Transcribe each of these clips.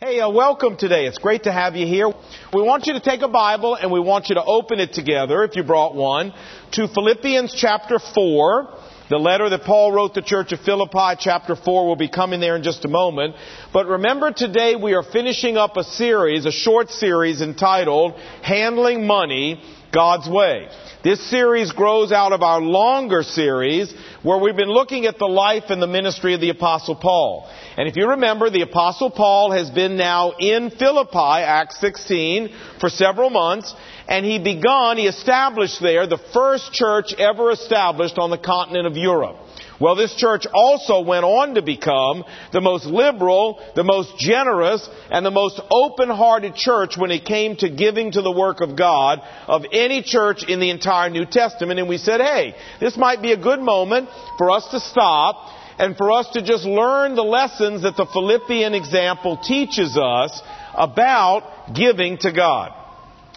Hey, uh, welcome today. It's great to have you here. We want you to take a Bible and we want you to open it together, if you brought one, to Philippians chapter 4. The letter that Paul wrote the church of Philippi, chapter 4, will be coming there in just a moment. But remember today we are finishing up a series, a short series entitled Handling Money God's Way. This series grows out of our longer series where we've been looking at the life and the ministry of the Apostle Paul. And if you remember, the Apostle Paul has been now in Philippi, Acts 16, for several months, and he begun, he established there the first church ever established on the continent of Europe. Well, this church also went on to become the most liberal, the most generous, and the most open-hearted church when it came to giving to the work of God of any church in the entire New Testament. And we said, hey, this might be a good moment for us to stop and for us to just learn the lessons that the Philippian example teaches us about giving to God.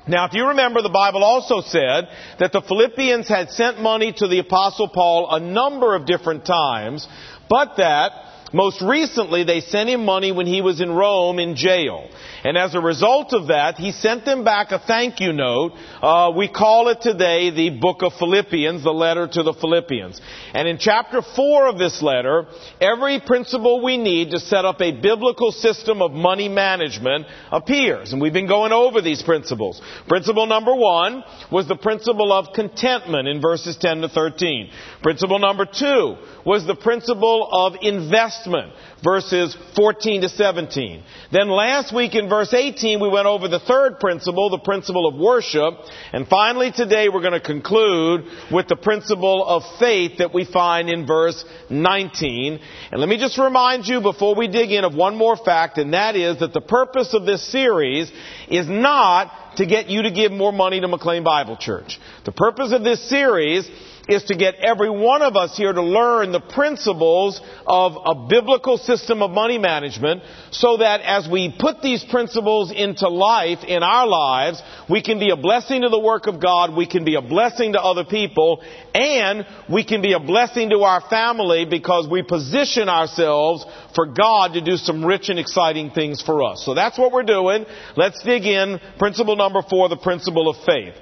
Now, if you remember, the Bible also said that the Philippians had sent money to the Apostle Paul a number of different times, but that most recently they sent him money when he was in Rome in jail. And as a result of that, he sent them back a thank you note. Uh, we call it today the book of Philippians, the letter to the Philippians. And in chapter 4 of this letter, every principle we need to set up a biblical system of money management appears. And we've been going over these principles. Principle number one was the principle of contentment in verses 10 to 13. Principle number two was the principle of investment verses 14 to 17. Then last week in verse 18 we went over the third principle, the principle of worship. And finally today we're going to conclude with the principle of faith that we find in verse 19. And let me just remind you before we dig in of one more fact, and that is that the purpose of this series is not to get you to give more money to McLean Bible Church. The purpose of this series is to get every one of us here to learn the principles of a biblical system of money management so that as we put these principles into life in our lives, we can be a blessing to the work of God, we can be a blessing to other people, and we can be a blessing to our family because we position ourselves for God to do some rich and exciting things for us. So that's what we're doing. Let's dig in. Principle number four, the principle of faith.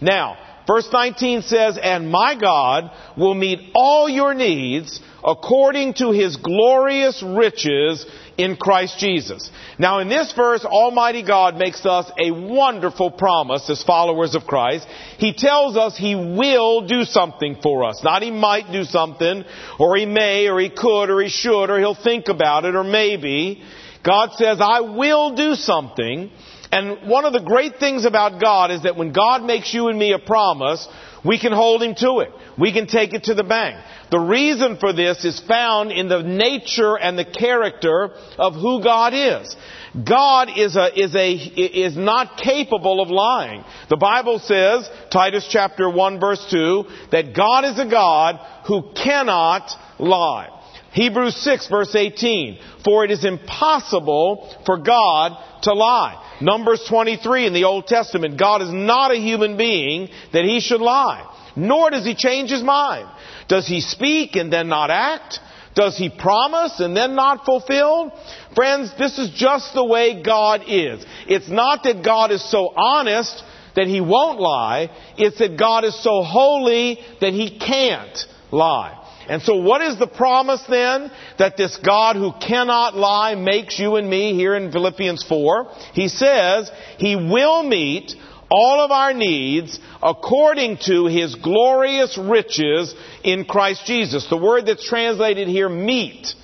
Now, Verse 19 says, And my God will meet all your needs according to his glorious riches in Christ Jesus. Now in this verse, Almighty God makes us a wonderful promise as followers of Christ. He tells us He will do something for us. Not He might do something, or He may, or He could, or He should, or He'll think about it, or maybe. God says, I will do something. And one of the great things about God is that when God makes you and me a promise, we can hold Him to it. We can take it to the bank. The reason for this is found in the nature and the character of who God is. God is a, is a, is not capable of lying. The Bible says, Titus chapter 1 verse 2, that God is a God who cannot lie. Hebrews 6 verse 18, for it is impossible for God to lie. Numbers 23 in the Old Testament, God is not a human being that he should lie. Nor does he change his mind. Does he speak and then not act? Does he promise and then not fulfill? Friends, this is just the way God is. It's not that God is so honest that he won't lie. It's that God is so holy that he can't lie. And so what is the promise then that this God who cannot lie makes you and me here in Philippians 4? He says He will meet all of our needs according to His glorious riches in Christ Jesus. The word that's translated here, meet,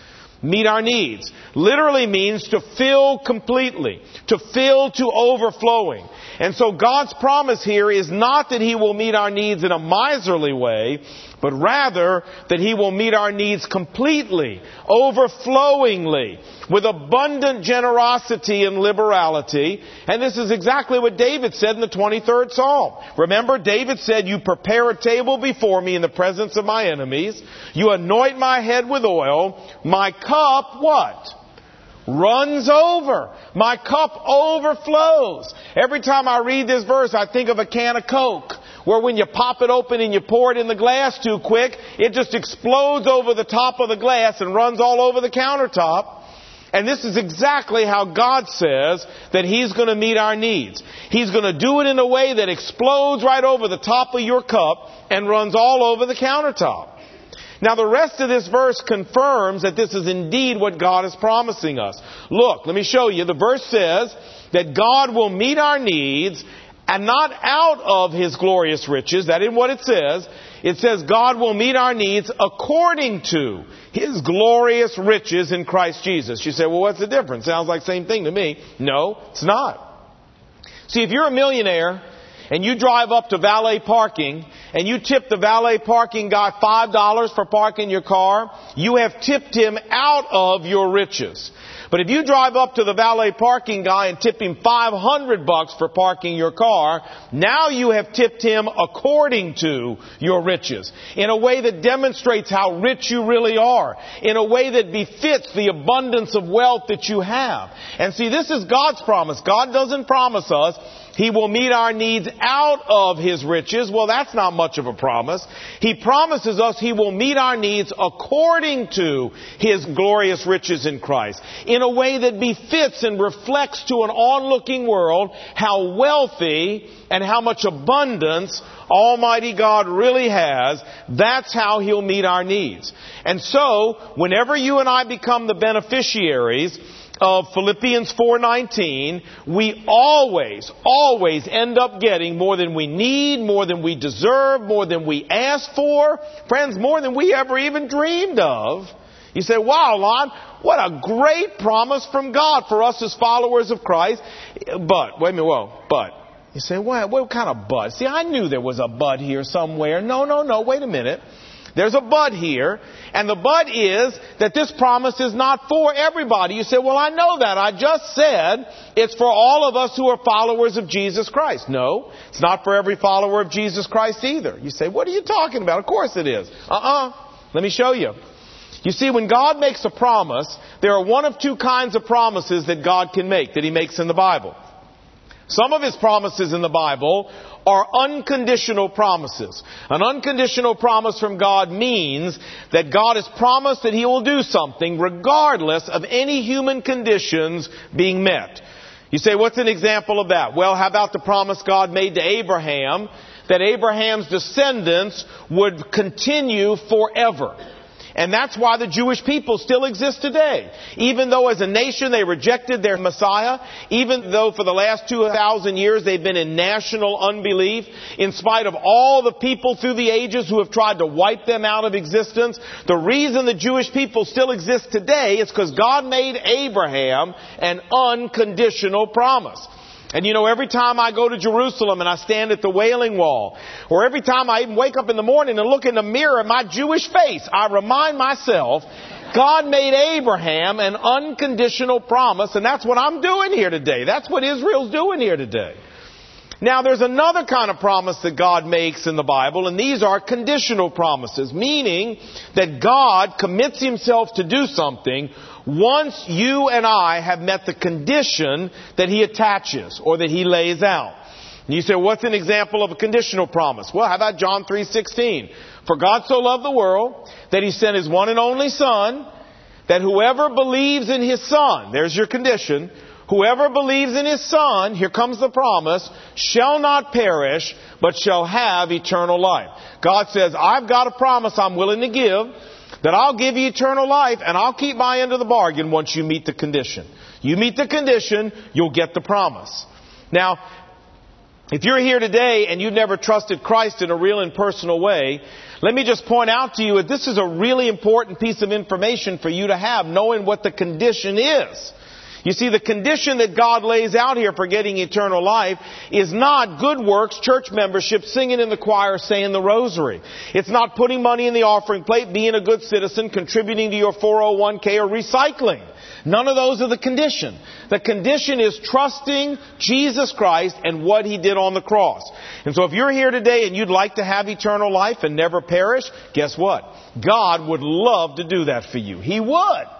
meet our needs, literally means to fill completely, to fill to overflowing. And so God's promise here is not that He will meet our needs in a miserly way, but rather that He will meet our needs completely, overflowingly, with abundant generosity and liberality. And this is exactly what David said in the 23rd Psalm. Remember, David said, You prepare a table before me in the presence of my enemies. You anoint my head with oil. My cup, what? Runs over. My cup overflows. Every time I read this verse, I think of a can of Coke where when you pop it open and you pour it in the glass too quick, it just explodes over the top of the glass and runs all over the countertop. And this is exactly how God says that He's going to meet our needs. He's going to do it in a way that explodes right over the top of your cup and runs all over the countertop. Now the rest of this verse confirms that this is indeed what God is promising us. Look, let me show you. The verse says that God will meet our needs and not out of His glorious riches. That isn't what it says. It says God will meet our needs according to His glorious riches in Christ Jesus. You say, well, what's the difference? Sounds like same thing to me. No, it's not. See, if you're a millionaire and you drive up to valet parking and you tip the valet parking guy $5 for parking your car, you have tipped him out of your riches. But if you drive up to the valet parking guy and tip him 500 bucks for parking your car, now you have tipped him according to your riches. In a way that demonstrates how rich you really are. In a way that befits the abundance of wealth that you have. And see, this is God's promise. God doesn't promise us he will meet our needs out of His riches. Well, that's not much of a promise. He promises us He will meet our needs according to His glorious riches in Christ. In a way that befits and reflects to an onlooking world how wealthy and how much abundance Almighty God really has. That's how He'll meet our needs. And so, whenever you and I become the beneficiaries, of Philippians 4:19, we always, always end up getting more than we need, more than we deserve, more than we ask for, friends, more than we ever even dreamed of. You say, wow, Lon, what a great promise from God for us as followers of Christ. But, wait a minute, whoa, but. You say, what, what kind of but? See, I knew there was a but here somewhere. No, no, no, wait a minute. There's a but here, and the but is that this promise is not for everybody. You say, well, I know that. I just said it's for all of us who are followers of Jesus Christ. No, it's not for every follower of Jesus Christ either. You say, what are you talking about? Of course it is. Uh-uh. Let me show you. You see, when God makes a promise, there are one of two kinds of promises that God can make, that He makes in the Bible. Some of His promises in the Bible are unconditional promises. An unconditional promise from God means that God has promised that He will do something regardless of any human conditions being met. You say, what's an example of that? Well, how about the promise God made to Abraham that Abraham's descendants would continue forever? And that's why the Jewish people still exist today. Even though as a nation they rejected their Messiah, even though for the last 2,000 years they've been in national unbelief, in spite of all the people through the ages who have tried to wipe them out of existence, the reason the Jewish people still exist today is because God made Abraham an unconditional promise. And you know, every time I go to Jerusalem and I stand at the Wailing Wall, or every time I even wake up in the morning and look in the mirror at my Jewish face, I remind myself, God made Abraham an unconditional promise, and that's what I'm doing here today. That's what Israel's doing here today. Now, there's another kind of promise that God makes in the Bible, and these are conditional promises, meaning that God commits Himself to do something once you and I have met the condition that he attaches or that he lays out. And you say, what's an example of a conditional promise? Well, how about John 3.16? For God so loved the world that he sent his one and only son, that whoever believes in his son, there's your condition, whoever believes in his son, here comes the promise, shall not perish, but shall have eternal life. God says, I've got a promise I'm willing to give that I'll give you eternal life and I'll keep my end of the bargain once you meet the condition. You meet the condition, you'll get the promise. Now, if you're here today and you've never trusted Christ in a real and personal way, let me just point out to you that this is a really important piece of information for you to have, knowing what the condition is. You see, the condition that God lays out here for getting eternal life is not good works, church membership, singing in the choir, saying the rosary. It's not putting money in the offering plate, being a good citizen, contributing to your 401k, or recycling. None of those are the condition. The condition is trusting Jesus Christ and what He did on the cross. And so if you're here today and you'd like to have eternal life and never perish, guess what? God would love to do that for you. He would.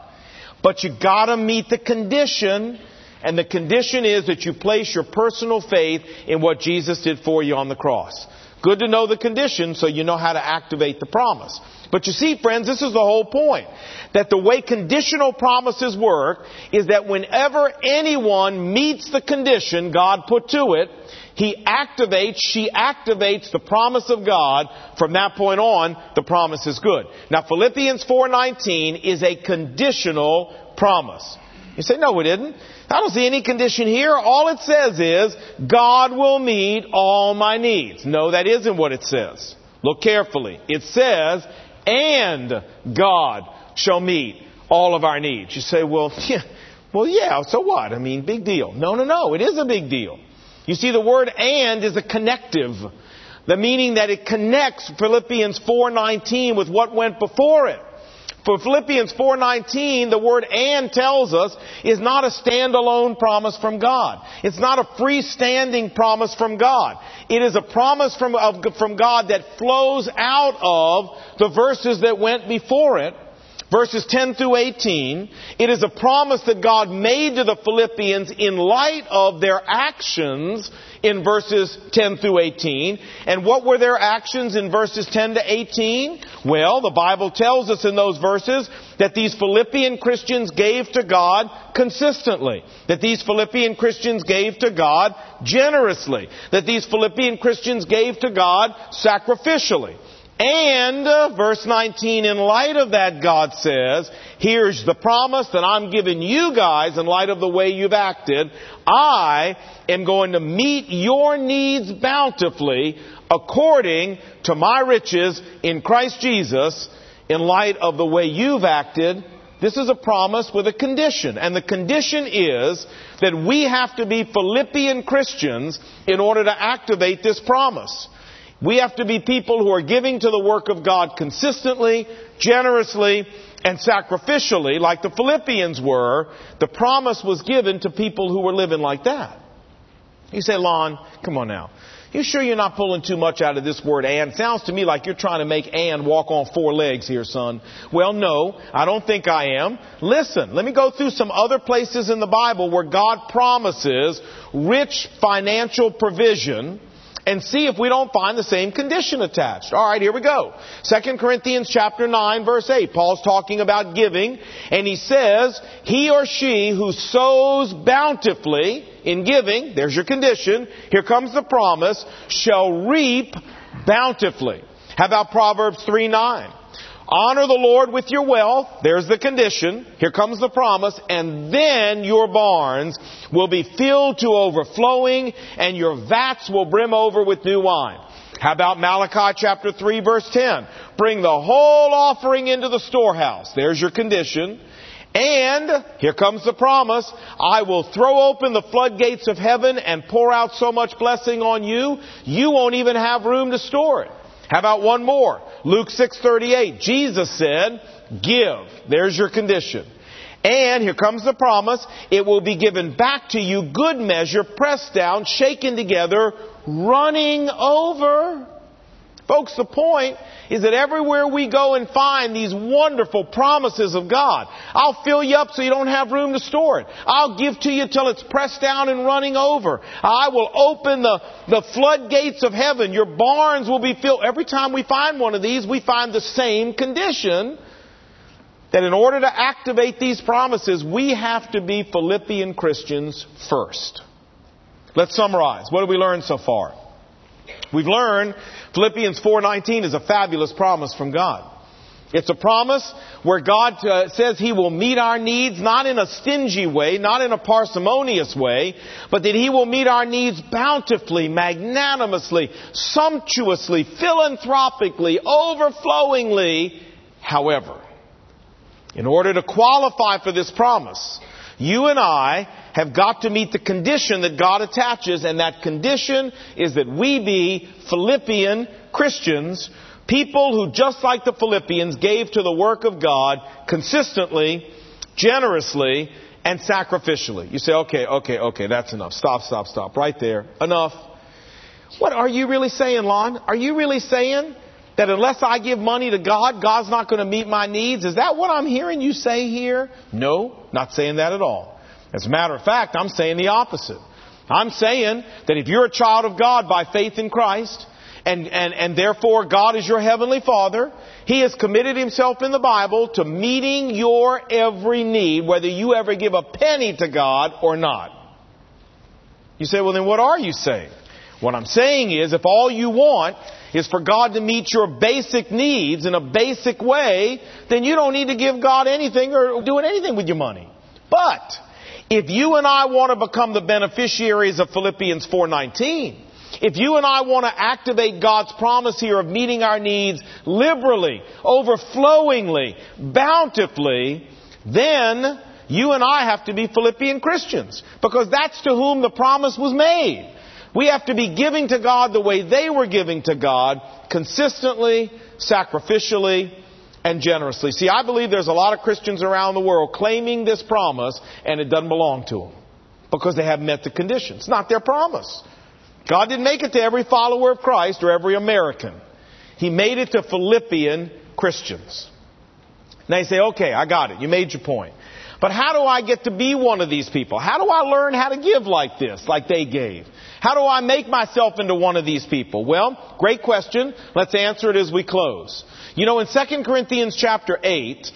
But you gotta meet the condition, and the condition is that you place your personal faith in what Jesus did for you on the cross. Good to know the condition so you know how to activate the promise. But you see, friends, this is the whole point. That the way conditional promises work is that whenever anyone meets the condition God put to it, he activates, she activates the promise of God. From that point on, the promise is good. Now Philippians 4.19 is a conditional promise. You say, no, it isn't. I don't see any condition here. All it says is, God will meet all my needs. No, that isn't what it says. Look carefully. It says, and God shall meet all of our needs. You say, well, yeah, well, yeah, so what? I mean, big deal. No, no, no, it is a big deal. You see, the word and is a connective. The meaning that it connects Philippians 4.19 with what went before it. For Philippians 4:19, the word and tells us is not a standalone promise from God. It's not a freestanding promise from God. It is a promise from, of, from God that flows out of the verses that went before it verses 10 through 18, it is a promise that God made to the Philippians in light of their actions in verses 10 through 18. And what were their actions in verses 10 to 18? Well, the Bible tells us in those verses that these Philippian Christians gave to God consistently. That these Philippian Christians gave to God generously. That these Philippian Christians gave to God sacrificially. And, uh, verse 19, in light of that, God says, here's the promise that I'm giving you guys in light of the way you've acted. I am going to meet your needs bountifully according to my riches in Christ Jesus in light of the way you've acted. This is a promise with a condition. And the condition is that we have to be Philippian Christians in order to activate this promise. We have to be people who are giving to the work of God consistently, generously, and sacrificially, like the Philippians were. The promise was given to people who were living like that. You say, Lon, come on now. You sure you're not pulling too much out of this word and? Sounds to me like you're trying to make and walk on four legs here, son. Well, no, I don't think I am. Listen, let me go through some other places in the Bible where God promises rich financial provision and see if we don't find the same condition attached. All right, here we go. 2 Corinthians chapter 9 verse 8. Paul's talking about giving and he says, he or she who sows bountifully in giving, there's your condition, here comes the promise, shall reap bountifully. How about Proverbs 3 9? Honor the Lord with your wealth. There's the condition. Here comes the promise. And then your barns will be filled to overflowing and your vats will brim over with new wine. How about Malachi chapter 3 verse 10? Bring the whole offering into the storehouse. There's your condition. And, here comes the promise, I will throw open the floodgates of heaven and pour out so much blessing on you, you won't even have room to store it. How about one more? Luke 6:38. Jesus said, "Give." There's your condition. And here comes the promise, it will be given back to you good measure, pressed down, shaken together, running over. Folks, the point is that everywhere we go and find these wonderful promises of God, I'll fill you up so you don't have room to store it. I'll give to you till it's pressed down and running over. I will open the, the floodgates of heaven. Your barns will be filled. Every time we find one of these, we find the same condition that in order to activate these promises, we have to be Philippian Christians first. Let's summarize. What have we learned so far? We've learned Philippians 4:19 is a fabulous promise from God. It's a promise where God uh, says He will meet our needs not in a stingy way, not in a parsimonious way, but that He will meet our needs bountifully, magnanimously, sumptuously, philanthropically, overflowingly. However, in order to qualify for this promise, you and I have got to meet the condition that God attaches, and that condition is that we be Philippian Christians, people who, just like the Philippians, gave to the work of God consistently, generously, and sacrificially. You say, okay, okay, okay, that's enough. Stop, stop, stop. Right there. Enough. What are you really saying, Lon? Are you really saying that unless I give money to God, God's not going to meet my needs? Is that what I'm hearing you say here? No, not saying that at all. As a matter of fact, I'm saying the opposite. I'm saying that if you're a child of God by faith in Christ, and, and, and therefore God is your heavenly father. He has committed himself in the Bible to meeting your every need, whether you ever give a penny to God or not. You say, well then what are you saying? What I'm saying is if all you want is for God to meet your basic needs in a basic way, then you don't need to give God anything or doing anything with your money. But if you and I want to become the beneficiaries of Philippians 4:19, if you and I want to activate God's promise here of meeting our needs liberally, overflowingly, bountifully, then you and I have to be Philippian Christians because that's to whom the promise was made. We have to be giving to God the way they were giving to God, consistently, sacrificially, and generously. See, I believe there's a lot of Christians around the world claiming this promise and it doesn't belong to them because they haven't met the conditions. It's not their promise. God didn't make it to every follower of Christ or every American. He made it to Philippian Christians. Now you say, okay, I got it. You made your point. But how do I get to be one of these people? How do I learn how to give like this, like they gave? How do I make myself into one of these people? Well, great question. Let's answer it as we close. You know, in 2 Corinthians chapter 8,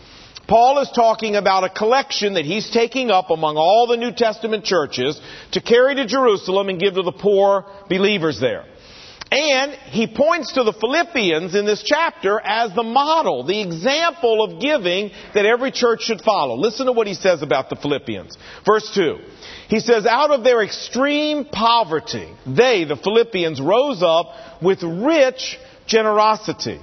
Paul is talking about a collection that he's taking up among all the New Testament churches to carry to Jerusalem and give to the poor believers there. And he points to the Philippians in this chapter as the model, the example of giving that every church should follow. Listen to what he says about the Philippians. Verse 2. He says, out of their extreme poverty, they, the Philippians, rose up with rich generosity.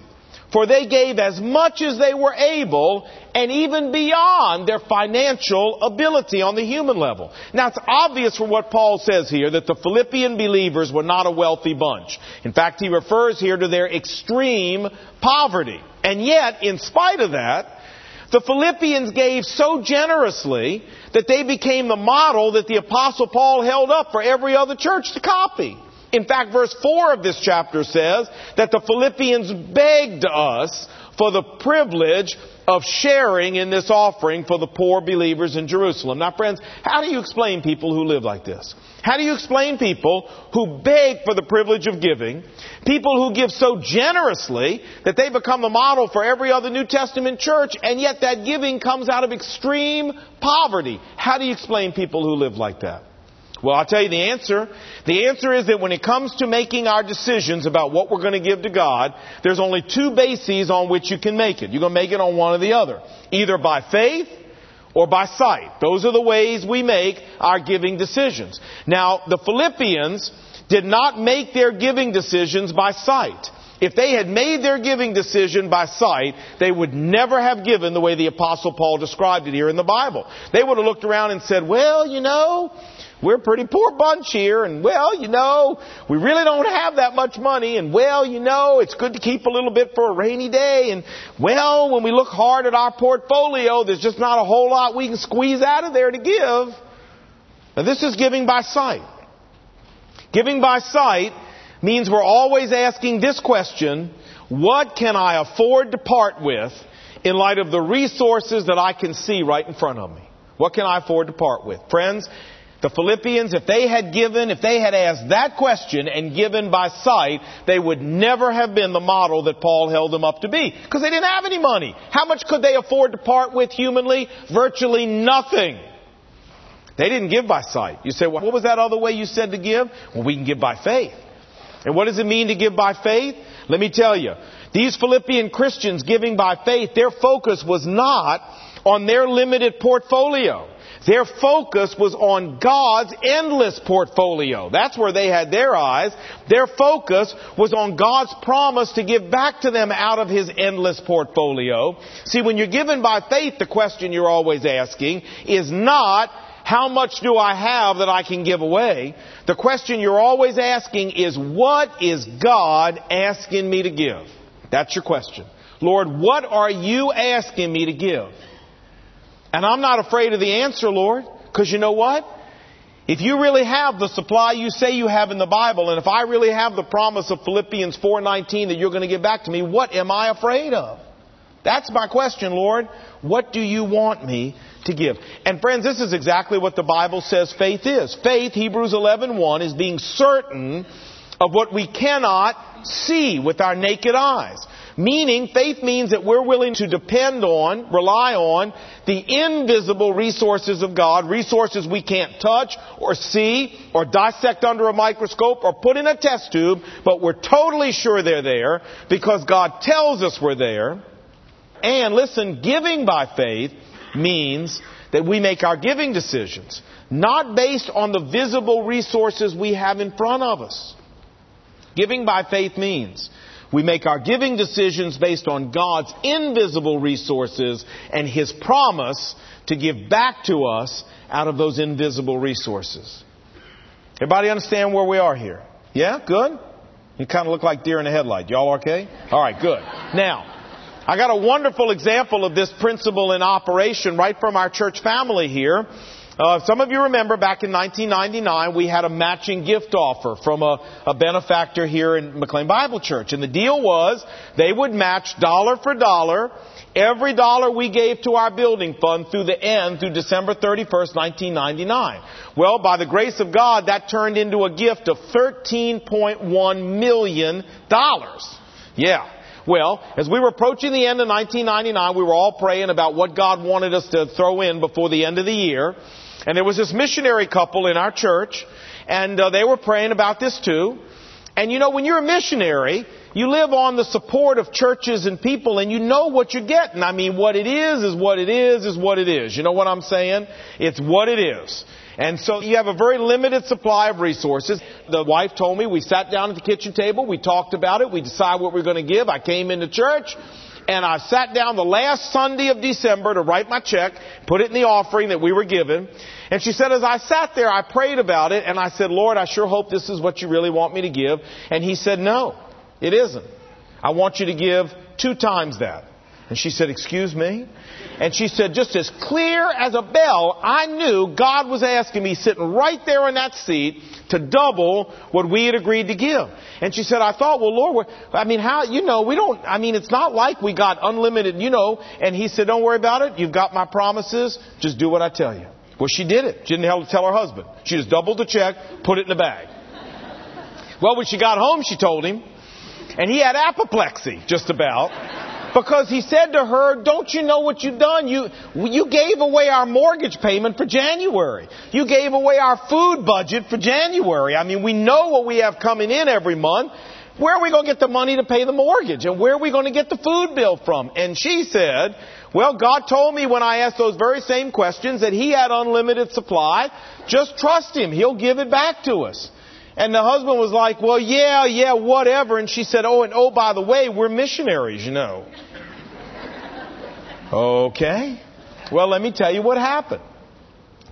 For they gave as much as they were able and even beyond their financial ability on the human level. Now it's obvious from what Paul says here that the Philippian believers were not a wealthy bunch. In fact, he refers here to their extreme poverty. And yet, in spite of that, the Philippians gave so generously that they became the model that the apostle Paul held up for every other church to copy. In fact, verse 4 of this chapter says that the Philippians begged us for the privilege of sharing in this offering for the poor believers in Jerusalem. Now friends, how do you explain people who live like this? How do you explain people who beg for the privilege of giving? People who give so generously that they become the model for every other New Testament church and yet that giving comes out of extreme poverty. How do you explain people who live like that? Well, I'll tell you the answer. The answer is that when it comes to making our decisions about what we're going to give to God, there's only two bases on which you can make it. You're going to make it on one or the other. Either by faith or by sight. Those are the ways we make our giving decisions. Now, the Philippians did not make their giving decisions by sight. If they had made their giving decision by sight, they would never have given the way the apostle Paul described it here in the Bible. They would have looked around and said, well, you know, we're a pretty poor bunch here, and well, you know, we really don't have that much money, and well, you know, it's good to keep a little bit for a rainy day, and well, when we look hard at our portfolio, there's just not a whole lot we can squeeze out of there to give. Now this is giving by sight. Giving by sight means we're always asking this question, what can I afford to part with in light of the resources that I can see right in front of me? What can I afford to part with? Friends, the Philippians, if they had given, if they had asked that question and given by sight, they would never have been the model that Paul held them up to be. Because they didn't have any money. How much could they afford to part with humanly? Virtually nothing. They didn't give by sight. You say, well, what was that other way you said to give? Well, we can give by faith. And what does it mean to give by faith? Let me tell you. These Philippian Christians giving by faith, their focus was not on their limited portfolio. Their focus was on God's endless portfolio. That's where they had their eyes. Their focus was on God's promise to give back to them out of His endless portfolio. See, when you're given by faith, the question you're always asking is not, how much do I have that I can give away? The question you're always asking is, what is God asking me to give? That's your question. Lord, what are you asking me to give? And I'm not afraid of the answer, Lord, because you know what? If you really have the supply you say you have in the Bible, and if I really have the promise of Philippians 4.19 that you're going to give back to me, what am I afraid of? That's my question, Lord. What do you want me to give? And friends, this is exactly what the Bible says faith is. Faith, Hebrews 11.1, is being certain of what we cannot see with our naked eyes. Meaning, faith means that we're willing to depend on, rely on the invisible resources of God, resources we can't touch or see or dissect under a microscope or put in a test tube, but we're totally sure they're there because God tells us we're there. And listen, giving by faith means that we make our giving decisions not based on the visible resources we have in front of us. Giving by faith means we make our giving decisions based on God's invisible resources and His promise to give back to us out of those invisible resources. Everybody understand where we are here? Yeah? Good? You kind of look like deer in the headlight. Y'all okay? Alright, good. Now, I got a wonderful example of this principle in operation right from our church family here. Uh, some of you remember back in 1999 we had a matching gift offer from a, a benefactor here in McLean Bible Church. And the deal was they would match dollar for dollar every dollar we gave to our building fund through the end, through December 31st, 1999. Well, by the grace of God, that turned into a gift of $13.1 million. Yeah. Well, as we were approaching the end of 1999, we were all praying about what God wanted us to throw in before the end of the year. And there was this missionary couple in our church, and uh, they were praying about this too. And you know, when you're a missionary, you live on the support of churches and people, and you know what you're getting. I mean, what it is is what it is is what it is. You know what I'm saying? It's what it is. And so you have a very limited supply of resources. The wife told me, we sat down at the kitchen table, we talked about it, we decided what we we're going to give. I came into church, and I sat down the last Sunday of December to write my check, put it in the offering that we were given. And she said, as I sat there, I prayed about it, and I said, Lord, I sure hope this is what you really want me to give. And he said, no, it isn't. I want you to give two times that. And she said, excuse me? And she said, just as clear as a bell, I knew God was asking me sitting right there in that seat to double what we had agreed to give. And she said, I thought, well, Lord, I mean, how, you know, we don't, I mean, it's not like we got unlimited, you know. And he said, don't worry about it. You've got my promises. Just do what I tell you. Well, she did it. She didn't have to tell her husband. She just doubled the check, put it in the bag. Well, when she got home, she told him, and he had apoplexy, just about. Because he said to her, don't you know what you've done? You, you gave away our mortgage payment for January. You gave away our food budget for January. I mean, we know what we have coming in every month. Where are we going to get the money to pay the mortgage? And where are we going to get the food bill from? And she said, well, God told me when I asked those very same questions that He had unlimited supply. Just trust Him. He'll give it back to us. And the husband was like, well, yeah, yeah, whatever. And she said, oh, and oh, by the way, we're missionaries, you know. okay. Well, let me tell you what happened.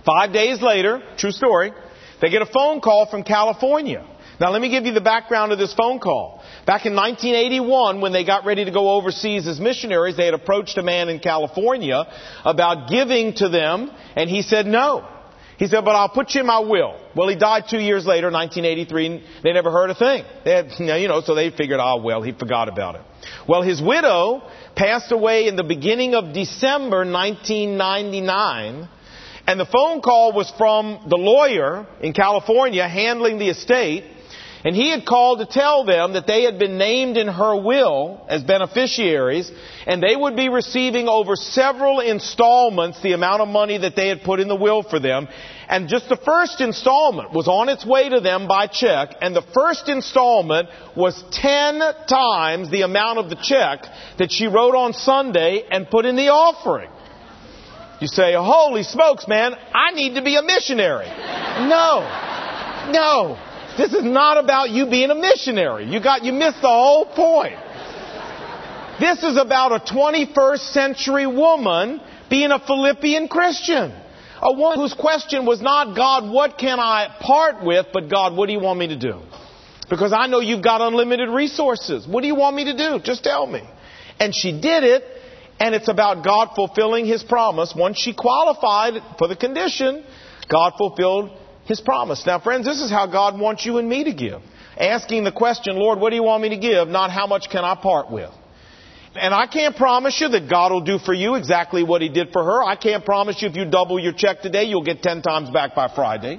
Five days later, true story, they get a phone call from California. Now, let me give you the background of this phone call. Back in 1981, when they got ready to go overseas as missionaries, they had approached a man in California about giving to them, and he said no. He said, but I'll put you in my will. Well, he died two years later, 1983, and they never heard a thing. They had, you know, so they figured, oh, well, he forgot about it. Well, his widow passed away in the beginning of December 1999, and the phone call was from the lawyer in California handling the estate, and he had called to tell them that they had been named in her will as beneficiaries, and they would be receiving over several installments the amount of money that they had put in the will for them. And just the first installment was on its way to them by check, and the first installment was ten times the amount of the check that she wrote on Sunday and put in the offering. You say, holy smokes, man, I need to be a missionary. No. No. This is not about you being a missionary. You got, you missed the whole point. This is about a 21st century woman being a Philippian Christian. A woman whose question was not, God, what can I part with, but God, what do you want me to do? Because I know you've got unlimited resources. What do you want me to do? Just tell me. And she did it, and it's about God fulfilling His promise. Once she qualified for the condition, God fulfilled his promise. Now, friends, this is how God wants you and me to give. Asking the question, Lord, what do you want me to give? Not how much can I part with? And I can't promise you that God will do for you exactly what He did for her. I can't promise you if you double your check today, you'll get ten times back by Friday.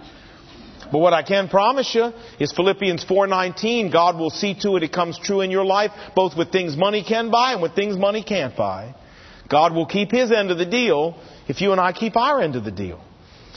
But what I can promise you is Philippians 4:19, God will see to it it comes true in your life, both with things money can buy and with things money can't buy. God will keep his end of the deal if you and I keep our end of the deal.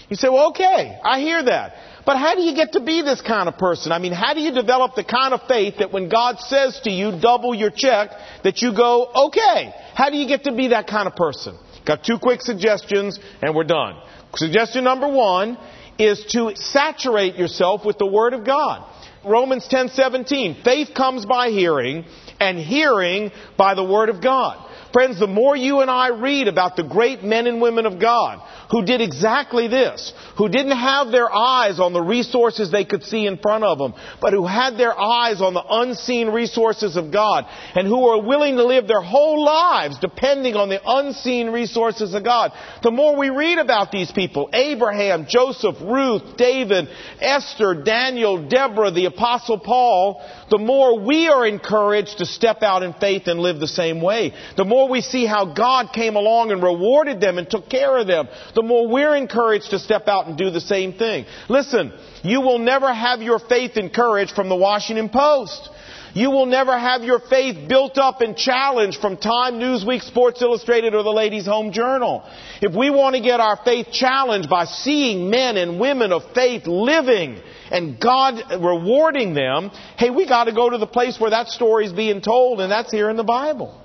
You say, well, okay, I hear that. But how do you get to be this kind of person? I mean, how do you develop the kind of faith that when God says to you, double your check, that you go, okay? How do you get to be that kind of person? Got two quick suggestions and we're done. Suggestion number one is to saturate yourself with the Word of God. Romans 10:17, faith comes by hearing and hearing by the Word of God. Friends, the more you and I read about the great men and women of God who did exactly this, who didn't have their eyes on the resources they could see in front of them, but who had their eyes on the unseen resources of God, and who were willing to live their whole lives depending on the unseen resources of God. The more we read about these people, Abraham, Joseph, Ruth, David, Esther, Daniel, Deborah, the Apostle Paul, the more we are encouraged to step out in faith and live the same way. The more we see how God came along and rewarded them and took care of them, the more we're encouraged to step out and do the same thing. Listen, you will never have your faith encouraged from the Washington Post. You will never have your faith built up and challenged from Time, Newsweek, Sports Illustrated, or the Ladies' Home Journal. If we want to get our faith challenged by seeing men and women of faith living and God rewarding them, hey, we got to go to the place where that story is being told, and that's here in the Bible.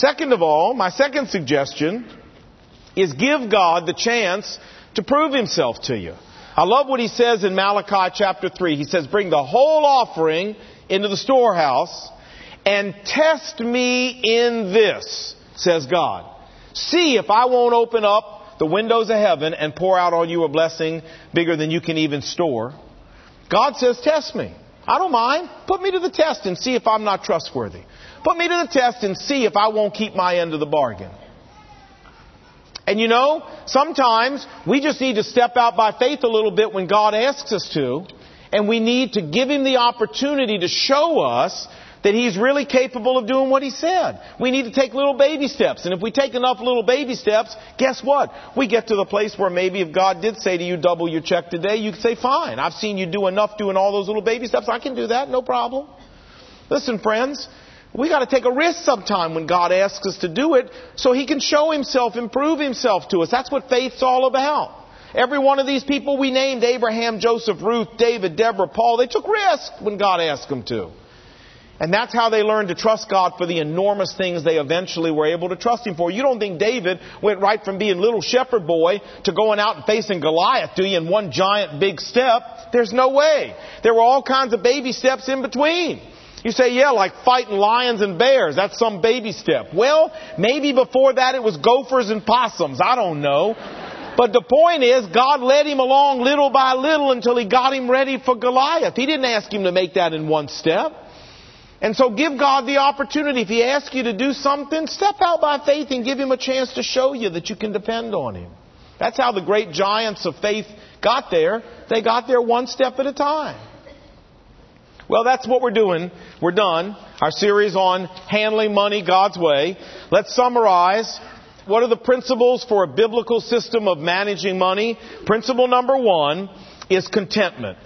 Second of all, my second suggestion is give God the chance to prove himself to you. I love what he says in Malachi chapter 3. He says, Bring the whole offering into the storehouse and test me in this, says God. See if I won't open up the windows of heaven and pour out on you a blessing bigger than you can even store. God says, Test me. I don't mind. Put me to the test and see if I'm not trustworthy. Put me to the test and see if I won't keep my end of the bargain. And you know, sometimes we just need to step out by faith a little bit when God asks us to, and we need to give Him the opportunity to show us that He's really capable of doing what He said. We need to take little baby steps, and if we take enough little baby steps, guess what? We get to the place where maybe if God did say to you, double your check today, you could say, fine, I've seen you do enough doing all those little baby steps, I can do that, no problem. Listen, friends, we got to take a risk sometime when God asks us to do it so He can show Himself and prove Himself to us. That's what faith's all about. Every one of these people we named, Abraham, Joseph, Ruth, David, Deborah, Paul, they took risk when God asked them to. And that's how they learned to trust God for the enormous things they eventually were able to trust Him for. You don't think David went right from being little shepherd boy to going out and facing Goliath, do you, in one giant big step? There's no way. There were all kinds of baby steps in between. You say, yeah, like fighting lions and bears. That's some baby step. Well, maybe before that it was gophers and possums. I don't know. But the point is, God led him along little by little until he got him ready for Goliath. He didn't ask him to make that in one step. And so give God the opportunity. If He asks you to do something, step out by faith and give Him a chance to show you that you can depend on Him. That's how the great giants of faith got there. They got there one step at a time. Well, that's what we're doing. We're done. Our series on handling money God's way. Let's summarize. What are the principles for a biblical system of managing money? Principle number one is contentment.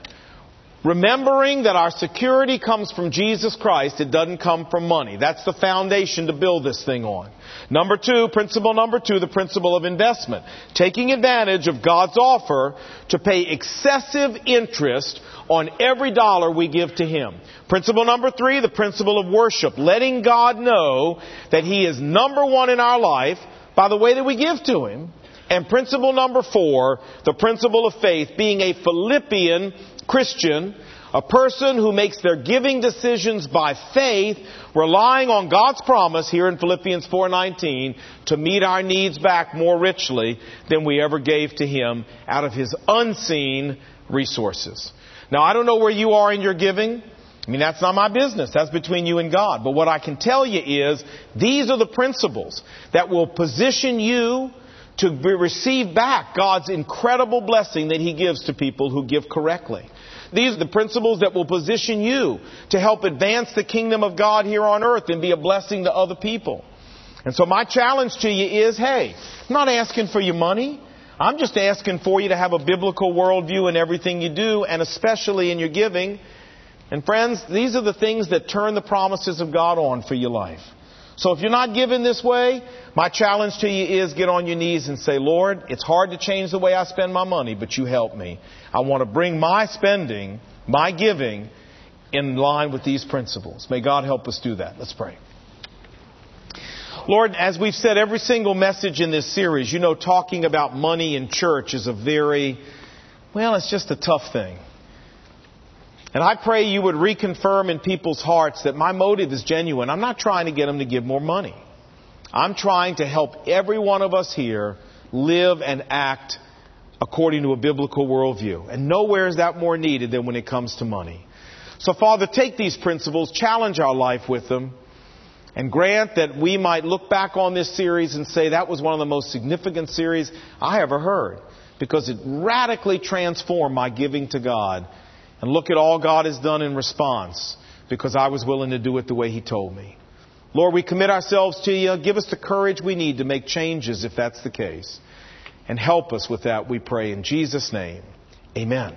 Remembering that our security comes from Jesus Christ, it doesn't come from money. That's the foundation to build this thing on. Number two, principle number two, the principle of investment. Taking advantage of God's offer to pay excessive interest on every dollar we give to Him. Principle number three, the principle of worship. Letting God know that He is number one in our life by the way that we give to Him. And principle number four, the principle of faith, being a Philippian Christian, a person who makes their giving decisions by faith, relying on God's promise here in Philippians 4:19 to meet our needs back more richly than we ever gave to him out of his unseen resources. Now, I don't know where you are in your giving. I mean, that's not my business. That's between you and God. But what I can tell you is these are the principles that will position you to receive back God's incredible blessing that He gives to people who give correctly. These are the principles that will position you to help advance the kingdom of God here on earth and be a blessing to other people. And so my challenge to you is, hey, I'm not asking for your money. I'm just asking for you to have a biblical worldview in everything you do, and especially in your giving. And friends, these are the things that turn the promises of God on for your life. So if you're not giving this way, my challenge to you is get on your knees and say, Lord, it's hard to change the way I spend my money, but you help me. I want to bring my spending, my giving, in line with these principles. May God help us do that. Let's pray. Lord, as we've said every single message in this series, you know, talking about money in church is a very, well, it's just a tough thing. And I pray you would reconfirm in people's hearts that my motive is genuine. I'm not trying to get them to give more money. I'm trying to help every one of us here live and act according to a biblical worldview. And nowhere is that more needed than when it comes to money. So Father, take these principles, challenge our life with them, and grant that we might look back on this series and say that was one of the most significant series I ever heard because it radically transformed my giving to God. And look at all God has done in response because I was willing to do it the way He told me. Lord, we commit ourselves to you. Give us the courage we need to make changes if that's the case. And help us with that, we pray in Jesus' name. Amen.